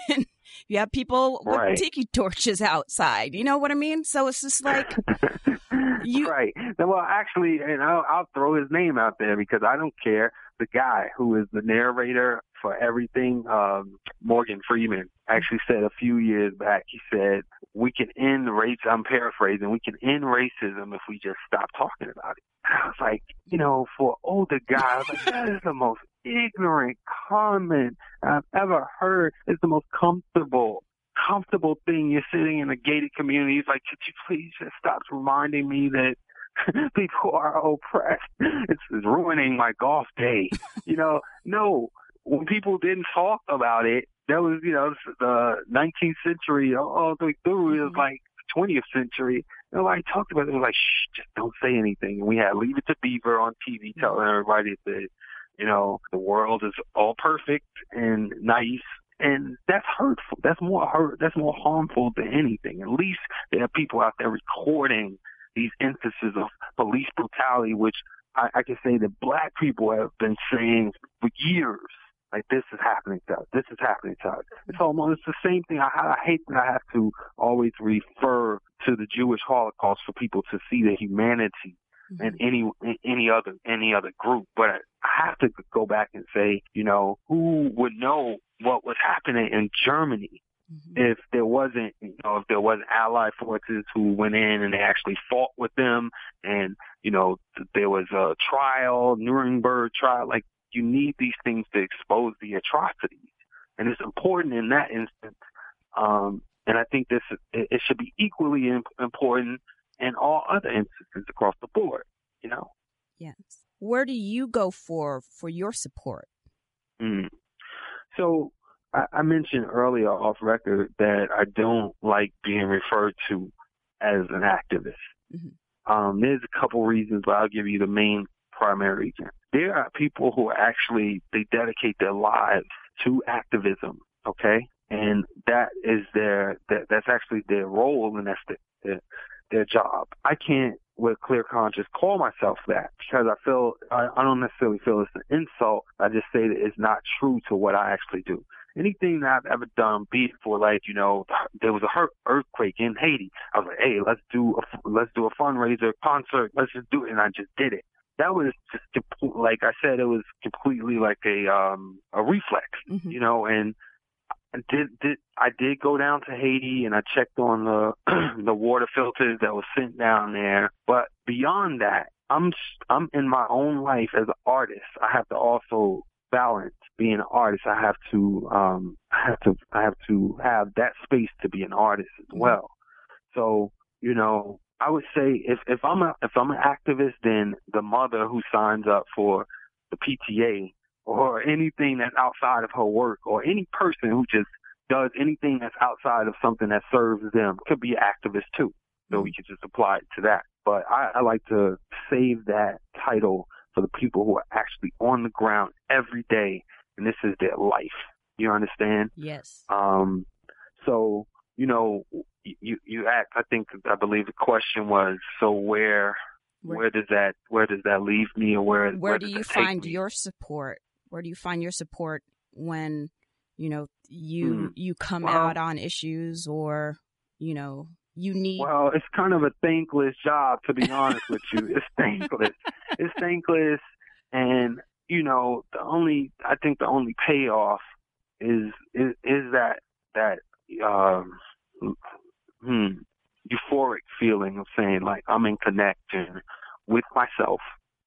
you have people right. with tiki torches outside. You know what I mean? So it's just like, You... Right. Well, actually, and I'll, I'll throw his name out there because I don't care. The guy who is the narrator for everything, um, Morgan Freeman, actually said a few years back, he said, we can end race, I'm paraphrasing, we can end racism if we just stop talking about it. And I was like, you know, for older guys, like, that is the most ignorant comment I've ever heard. It's the most comfortable comfortable thing. You're sitting in a gated community. It's like, could you please just stop reminding me that people are oppressed? It's, it's ruining my golf day. you know, no. When people didn't talk about it, that was, you know, the 19th century all the way through. It was mm-hmm. like 20th century. Nobody talked about it. It was like, shh, just don't say anything. And we had Leave It to Beaver on TV telling everybody that, you know, the world is all perfect and nice and that's hurtful. That's more hurt. That's more harmful than anything. At least there are people out there recording these instances of police brutality, which I, I can say that black people have been saying for years. Like this is happening to us. This is happening to us. It's mm-hmm. almost it's the same thing. I, I hate that I have to always refer to the Jewish Holocaust for people to see the humanity mm-hmm. and any any other any other group. But I have to go back and say, you know, who would know what was happening in Germany mm-hmm. if there wasn't, you know, if there wasn't Allied forces who went in and they actually fought with them, and you know, there was a trial, Nuremberg trial. Like you need these things to expose the atrocities, and it's important in that instance. Um, and I think this it, it should be equally important and all other instances across the board, you know? Yes. Where do you go for for your support? Mm. So I, I mentioned earlier off record that I don't like being referred to as an activist. Mm-hmm. Um, there's a couple reasons, but I'll give you the main primary reason. There are people who actually they dedicate their lives to activism. Okay, and that is their that, that's actually their role, and that's the, their, their job. I can't, with clear conscience, call myself that because I feel I, I don't necessarily feel it's an insult. I just say that it's not true to what I actually do anything that I've ever done, be it for like, you know, there was a earthquake in Haiti. I was like, hey, let's do a, let's do a fundraiser concert. Let's just do it. And I just did it. That was just like I said, it was completely like a, um, a reflex, mm-hmm. you know, and did did I did go down to Haiti and I checked on the the water filters that was sent down there. But beyond that, I'm I'm in my own life as an artist. I have to also balance being an artist. I have to um I have to I have to have that space to be an artist as mm-hmm. well. So you know I would say if if I'm a if I'm an activist, then the mother who signs up for the PTA or anything that's outside of her work or any person who just does anything that's outside of something that serves them could be an activist too. So we mm-hmm. could just apply it to that. But I, I like to save that title for the people who are actually on the ground every day and this is their life. You understand? Yes. Um so, you know, you you act I think I believe the question was so where where, where does that where does that leave me or where where, where do you find your support where do you find your support when you know you mm. you come well, out on issues or you know you need well it's kind of a thankless job to be honest with you. It's thankless. It's thankless. And you know the only i think the only payoff is is, is that that um hmm, euphoric feeling of saying like i'm in connection with myself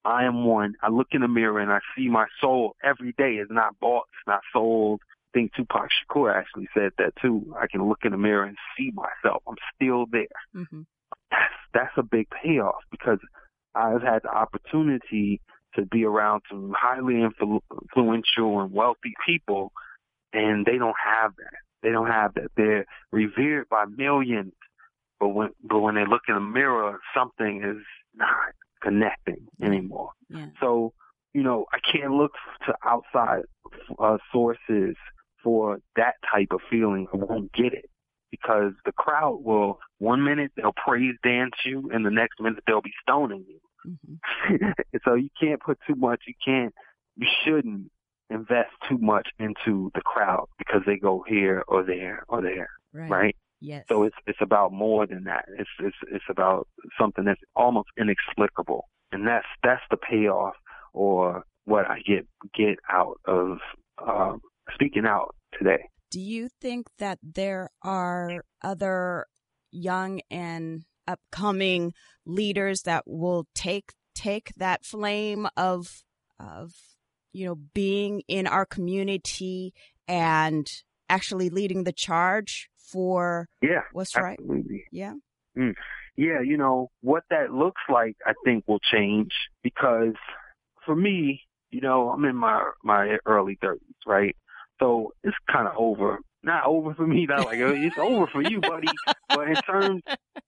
I am one. I look in the mirror and I see my soul every day is not bought, it's not sold. I think Tupac Shakur actually said that too. I can look in the mirror and see myself. I'm still there. Mm-hmm. That's that's a big payoff because I've had the opportunity to be around some highly influential and wealthy people, and they don't have that. They don't have that. They're revered by millions, but when but when they look in the mirror, something is not connecting anymore. Yeah. So, you know, I can't look to outside uh, sources for that type of feeling. I won't get it because the crowd will, one minute they'll praise dance you and the next minute they'll be stoning you. Mm-hmm. so you can't put too much, you can't, you shouldn't invest too much into the crowd because they go here or there or there. Right. right? Yes. So it's it's about more than that. It's it's it's about something that's almost inexplicable, and that's that's the payoff or what I get get out of um, speaking out today. Do you think that there are other young and upcoming leaders that will take take that flame of of you know being in our community and actually leading the charge for yeah, what's absolutely. right. Yeah. Mm. Yeah, you know, what that looks like I think will change because for me, you know, I'm in my my early 30s, right? So it's kind of over. Not over for me, not like it's over for you, buddy. but in terms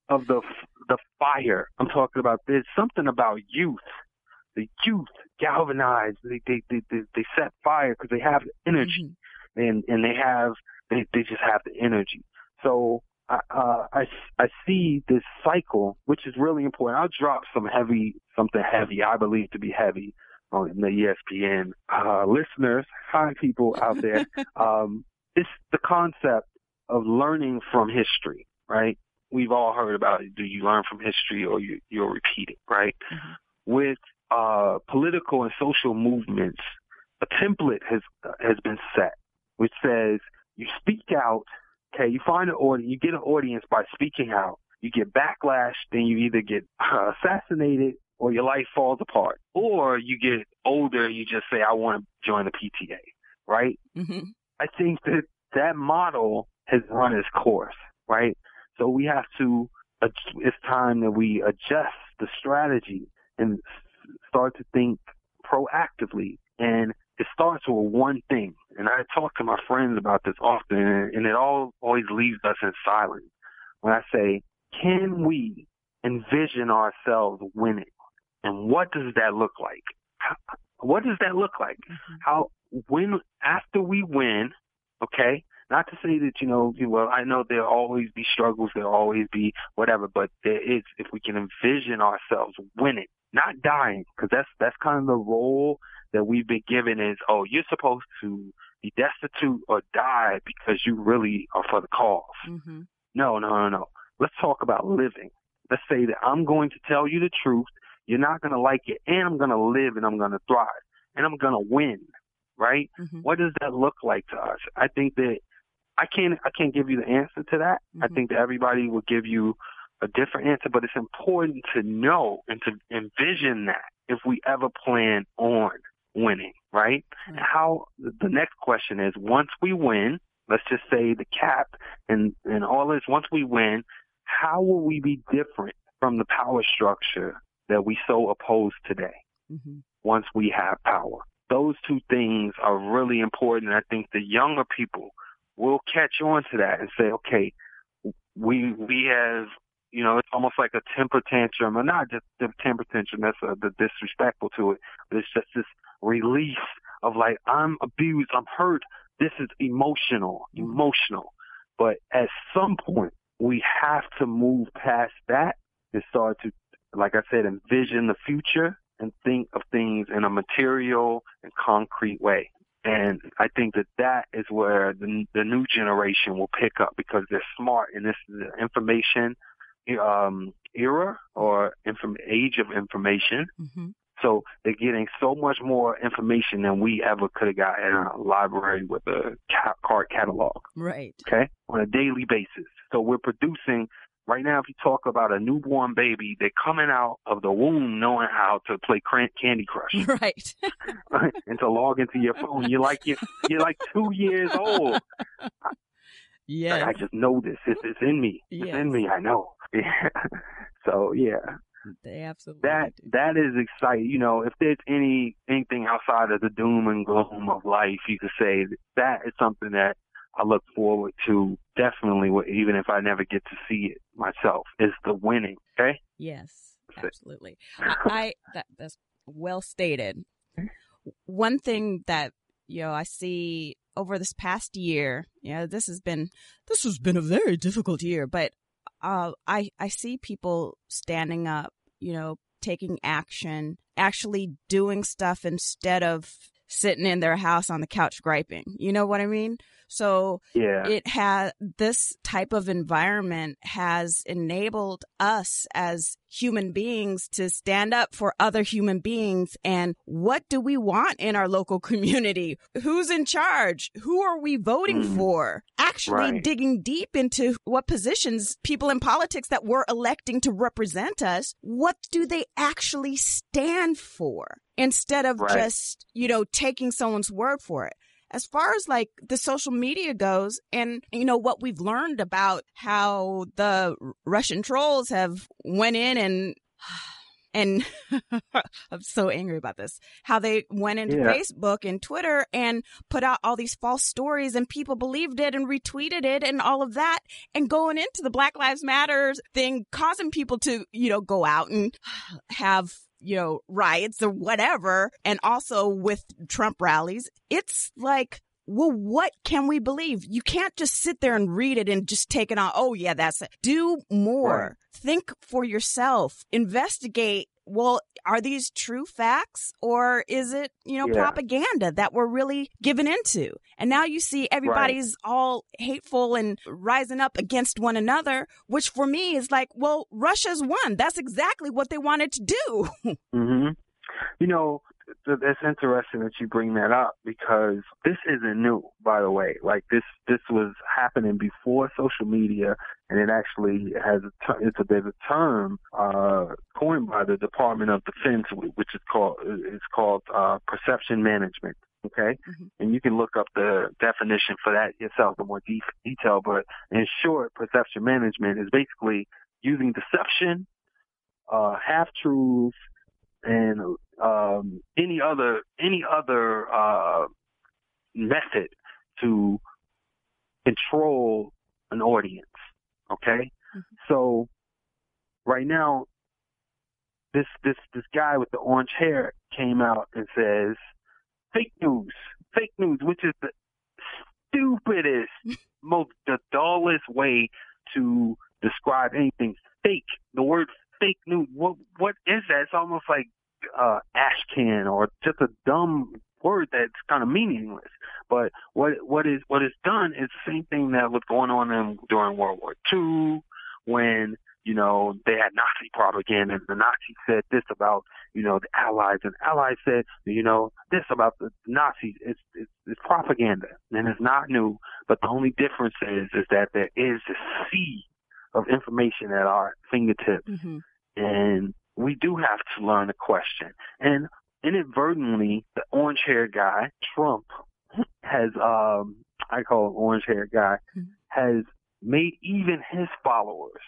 of the the fire, I'm talking about there's something about youth. The youth galvanize. They they they they, they set fire because they have energy, mm-hmm. and and they have they they just have the energy. So I, uh, I, I see this cycle, which is really important. I'll drop some heavy, something heavy, I believe to be heavy on the ESPN uh, listeners. Hi, people out there. um, it's the concept of learning from history, right? We've all heard about it. Do you learn from history or you, you'll repeat it, right? Mm-hmm. With uh, political and social movements, a template has has been set, which says you speak out Okay, you find an audience, you get an audience by speaking out. You get backlash, then you either get uh, assassinated or your life falls apart, or you get older, and you just say, "I want to join the PTA." Right? Mm-hmm. I think that that model has run its course. Right? So we have to it's time that we adjust the strategy and start to think proactively. And it starts with one thing. And I talk to my friends about this often, and it all always leaves us in silence. When I say, can we envision ourselves winning? And what does that look like? what does that look like? Mm-hmm. How when after we win, okay? Not to say that you know, well, I know there'll always be struggles, there'll always be whatever, but there is if we can envision ourselves winning, not dying, because that's that's kind of the role that we've been given is, oh, you're supposed to be destitute or die because you really are for the because mm-hmm. No, no, no, no. Let's talk about living. Let's say that I'm going to tell you the truth. You're not going to like it, and I'm going to live and I'm going to thrive and I'm going to win. Right? Mm-hmm. What does that look like to us? I think that I can't I can't give you the answer to that. Mm-hmm. I think that everybody will give you a different answer, but it's important to know and to envision that if we ever plan on winning, right? Mm-hmm. How the next question is once we win, let's just say the cap and and all this once we win, how will we be different from the power structure that we so oppose today? Mm-hmm. Once we have power. Those two things are really important. I think the younger people will catch on to that and say, okay, we we have you know, it's almost like a temper tantrum, or not just a temper tantrum. That's uh, the disrespectful to it, but it's just this release of like I'm abused, I'm hurt. This is emotional, emotional. But at some point, we have to move past that and start to, like I said, envision the future and think of things in a material and concrete way. And I think that that is where the, the new generation will pick up because they're smart and this is the information um, era or inform- age of information. Mm-hmm. So they're getting so much more information than we ever could have got in a library with a card catalog. Right. Okay. On a daily basis. So we're producing right now. If you talk about a newborn baby, they're coming out of the womb knowing how to play Candy Crush. Right. and to log into your phone, you're like you're, you're like two years old. Yeah. I just know this. It's, it's in me. Yes. In me. I know. Yeah. so yeah. They absolutely that do. that is exciting. You know, if there's any anything outside of the doom and gloom of life, you could say that, that is something that I look forward to definitely, even if I never get to see it myself, is the winning. Okay. Yes, absolutely. I, I that, that's well stated. One thing that you know I see over this past year, you know, this has been this has been a very difficult year, but uh, I I see people standing up, you know, taking action, actually doing stuff instead of sitting in their house on the couch griping. You know what I mean? So yeah. it has this type of environment has enabled us as human beings to stand up for other human beings. And what do we want in our local community? Who's in charge? Who are we voting mm. for? Actually right. digging deep into what positions people in politics that we're electing to represent us, what do they actually stand for? Instead of right. just, you know, taking someone's word for it as far as like the social media goes and you know what we've learned about how the russian trolls have went in and and I'm so angry about this. How they went into yeah. Facebook and Twitter and put out all these false stories and people believed it and retweeted it and all of that and going into the Black Lives Matters thing, causing people to, you know, go out and have you know, riots or whatever, and also with Trump rallies, it's like, well, what can we believe? You can't just sit there and read it and just take it on. Oh, yeah, that's it. Do more. Right. Think for yourself. Investigate well, are these true facts or is it, you know, yeah. propaganda that we're really given into? And now you see everybody's right. all hateful and rising up against one another, which for me is like, well, Russia's won. That's exactly what they wanted to do. mm-hmm. You know, it's interesting that you bring that up because this isn't new, by the way. Like this, this was happening before social media, and it actually has a it's a there's a term uh, coined by the Department of Defense, which is called it's called uh, perception management. Okay, mm-hmm. and you can look up the definition for that yourself in more de- detail. But in short, perception management is basically using deception, uh, half truths, and um, any other any other uh, method to control an audience. Okay, mm-hmm. so right now, this this this guy with the orange hair came out and says fake news, fake news, which is the stupidest, most the dullest way to describe anything fake. The word fake news. What what is that? It's almost like uh, ashcan or just a dumb word that's kind of meaningless. But what what is what is done is the same thing that was going on in, during World War II when you know they had Nazi propaganda and the Nazis said this about you know the Allies and the Allies said you know this about the Nazis. It's it's, it's propaganda and it's not new. But the only difference is is that there is a sea of information at our fingertips. Mm-hmm. And we do have to learn a question. And inadvertently, the orange haired guy, Trump, has, um, I call him orange haired guy, mm-hmm. has made even his followers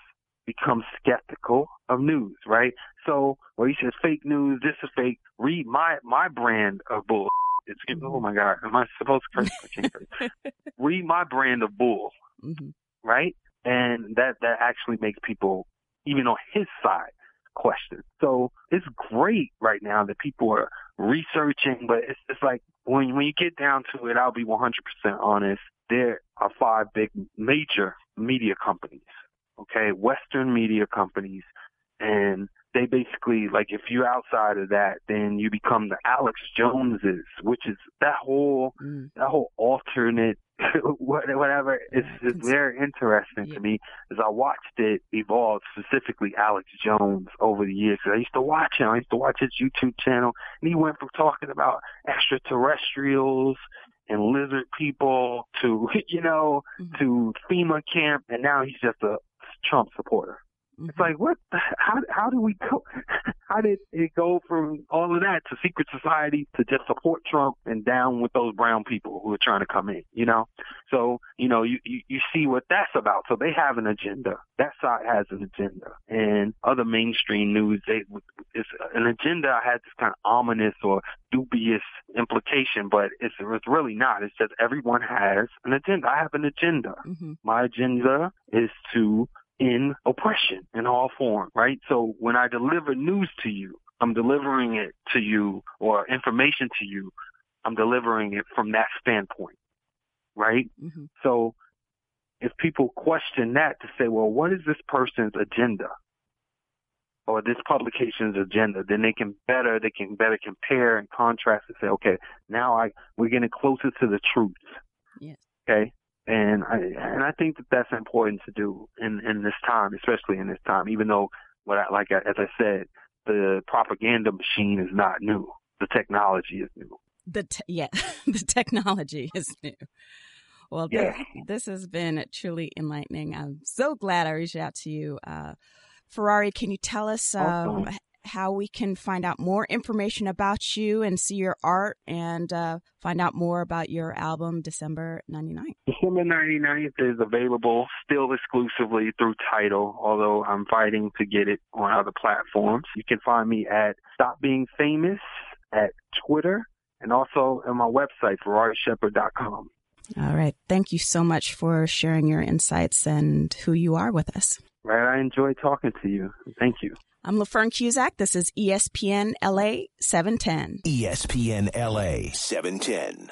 become skeptical of news, right? So where he says fake news, this is fake, read my, my brand of bull. It's, mm-hmm. oh my God, am I supposed to curse? I can't curse. read my brand of bull, mm-hmm. right? And that, that actually makes people, even on his side, question. So it's great right now that people are researching, but it's, it's like when, when you get down to it, I'll be 100% honest. There are five big major media companies, okay? Western media companies. And they basically, like, if you're outside of that, then you become the Alex Joneses, which is that whole, mm. that whole alternate whatever. It's, it's very interesting yeah. to me as I watched it evolve, specifically Alex Jones over the years. I used to watch him. I used to watch his YouTube channel, and he went from talking about extraterrestrials and lizard people to, you know, mm-hmm. to FEMA camp, and now he's just a Trump supporter. Mm-hmm. It's like what? The, how how do we go? How did it go from all of that to secret society to just support Trump and down with those brown people who are trying to come in? You know, so you know you you, you see what that's about. So they have an agenda. That side has an agenda, and other mainstream news they it's an agenda has this kind of ominous or dubious implication, but it's it's really not. It's just everyone has an agenda. I have an agenda. Mm-hmm. My agenda is to in oppression in all form, right? So when I deliver news to you, I'm delivering it to you or information to you. I'm delivering it from that standpoint, right? Mm-hmm. So if people question that to say, well, what is this person's agenda? Or this publication's agenda, then they can better, they can better compare and contrast and say, okay, now I, we're getting closer to the truth. Yes. Okay and I and I think that that's important to do in in this time, especially in this time. Even though, what I, like as I said, the propaganda machine is not new. The technology is new. The te- yeah, the technology is new. Well, yeah. this, this has been truly enlightening. I'm so glad I reached out to you. Uh, Ferrari, can you tell us um, how we can find out more information about you and see your art and uh, find out more about your album December 99th. December 99th is available still exclusively through Tidal, although I'm fighting to get it on other platforms. You can find me at Stop Being Famous at Twitter and also on my website, FerrariSheppard.com. All right. Thank you so much for sharing your insights and who you are with us. Right. I enjoy talking to you. Thank you. I'm LaFern Cusack. This is ESPN LA 710. ESPN LA 710.